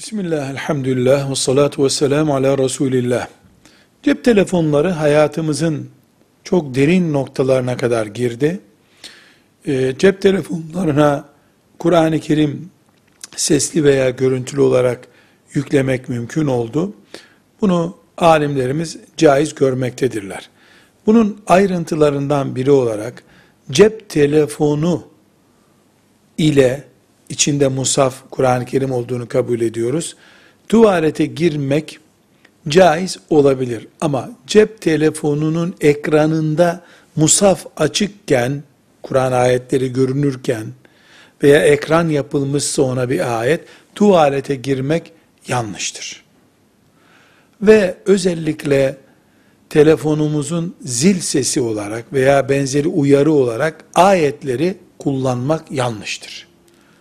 Bismillah, elhamdülillah, ve salatu ve selamu ala Resulillah. Cep telefonları hayatımızın çok derin noktalarına kadar girdi. Ee, cep telefonlarına Kur'an-ı Kerim sesli veya görüntülü olarak yüklemek mümkün oldu. Bunu alimlerimiz caiz görmektedirler. Bunun ayrıntılarından biri olarak cep telefonu ile içinde musaf Kur'an-ı Kerim olduğunu kabul ediyoruz. Tuvalete girmek caiz olabilir ama cep telefonunun ekranında musaf açıkken Kur'an ayetleri görünürken veya ekran yapılmışsa ona bir ayet tuvalete girmek yanlıştır. Ve özellikle telefonumuzun zil sesi olarak veya benzeri uyarı olarak ayetleri kullanmak yanlıştır.